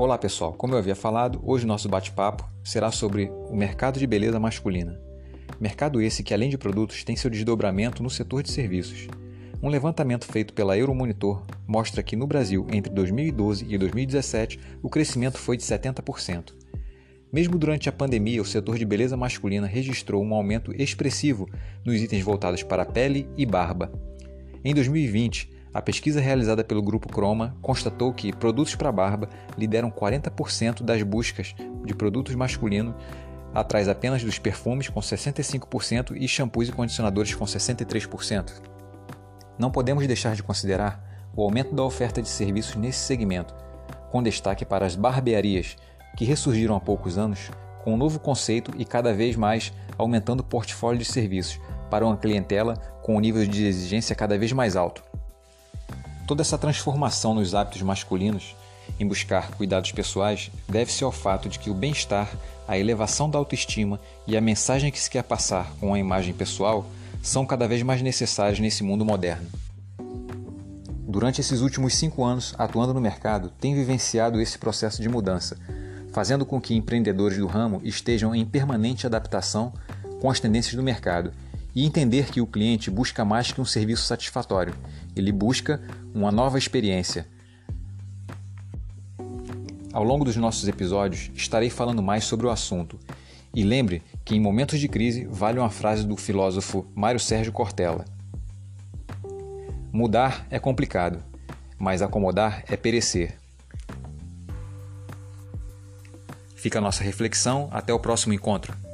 Olá pessoal, como eu havia falado, hoje nosso bate-papo será sobre o mercado de beleza masculina. Mercado esse que, além de produtos, tem seu desdobramento no setor de serviços. Um levantamento feito pela Euromonitor mostra que no Brasil, entre 2012 e 2017, o crescimento foi de 70%. Mesmo durante a pandemia, o setor de beleza masculina registrou um aumento expressivo nos itens voltados para pele e barba. Em 2020, a pesquisa realizada pelo Grupo Croma constatou que produtos para barba lideram 40% das buscas de produtos masculinos, atrás apenas dos perfumes, com 65%, e shampoos e condicionadores, com 63%. Não podemos deixar de considerar o aumento da oferta de serviços nesse segmento, com destaque para as barbearias, que ressurgiram há poucos anos com um novo conceito e cada vez mais aumentando o portfólio de serviços para uma clientela com um nível de exigência cada vez mais alto. Toda essa transformação nos hábitos masculinos em buscar cuidados pessoais deve-se ao fato de que o bem-estar, a elevação da autoestima e a mensagem que se quer passar com a imagem pessoal são cada vez mais necessários nesse mundo moderno. Durante esses últimos cinco anos, atuando no mercado, tenho vivenciado esse processo de mudança, fazendo com que empreendedores do ramo estejam em permanente adaptação com as tendências do mercado e entender que o cliente busca mais que um serviço satisfatório ele busca uma nova experiência. Ao longo dos nossos episódios, estarei falando mais sobre o assunto. E lembre que em momentos de crise vale uma frase do filósofo Mário Sérgio Cortella: Mudar é complicado, mas acomodar é perecer. Fica a nossa reflexão, até o próximo encontro.